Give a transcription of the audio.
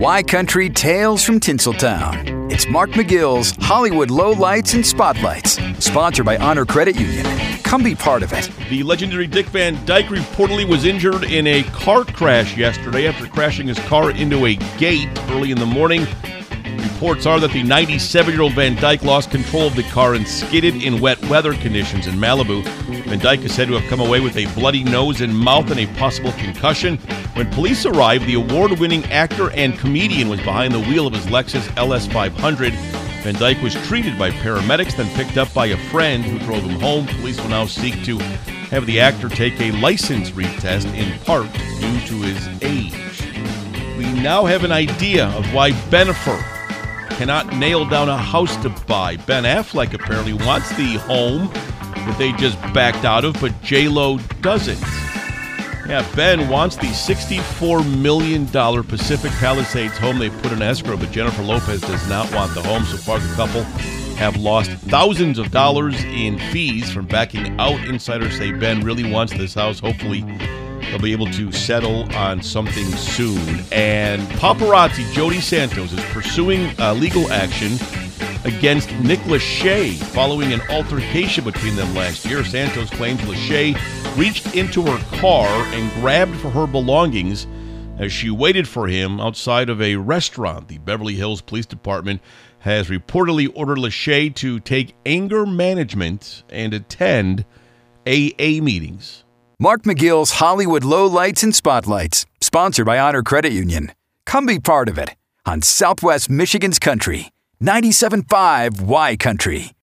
Y Country Tales from Tinseltown. It's Mark McGill's Hollywood Lowlights and Spotlights, sponsored by Honor Credit Union. Come be part of it. The legendary Dick Van Dyke reportedly was injured in a car crash yesterday after crashing his car into a gate early in the morning. Reports are that the 97 year old Van Dyke lost control of the car and skidded in wet weather conditions in Malibu. Van Dyke is said to have come away with a bloody nose and mouth and a possible concussion. When police arrived, the award winning actor and comedian was behind the wheel of his Lexus LS 500. Van Dyke was treated by paramedics, then picked up by a friend who drove him home. Police will now seek to have the actor take a license retest in part due to his age. We now have an idea of why Bennifer cannot nail down a house to buy. Ben Affleck apparently wants the home that they just backed out of, but J Lo doesn't. Yeah, Ben wants the $64 million Pacific Palisades home they put in escrow, but Jennifer Lopez does not want the home. So far, the couple have lost thousands of dollars in fees from backing out. Insiders say Ben really wants this house. Hopefully, they'll be able to settle on something soon. And paparazzi Jody Santos is pursuing uh, legal action against Nick Lachey following an altercation between them last year. Santos claims Lachey reached into her car and grabbed for her belongings as she waited for him outside of a restaurant. The Beverly Hills Police Department has reportedly ordered Lachey to take anger management and attend AA meetings. Mark McGill's Hollywood Lowlights and Spotlights, sponsored by Honor Credit Union. Come be part of it on Southwest Michigan's Country, 97.5 Y Country.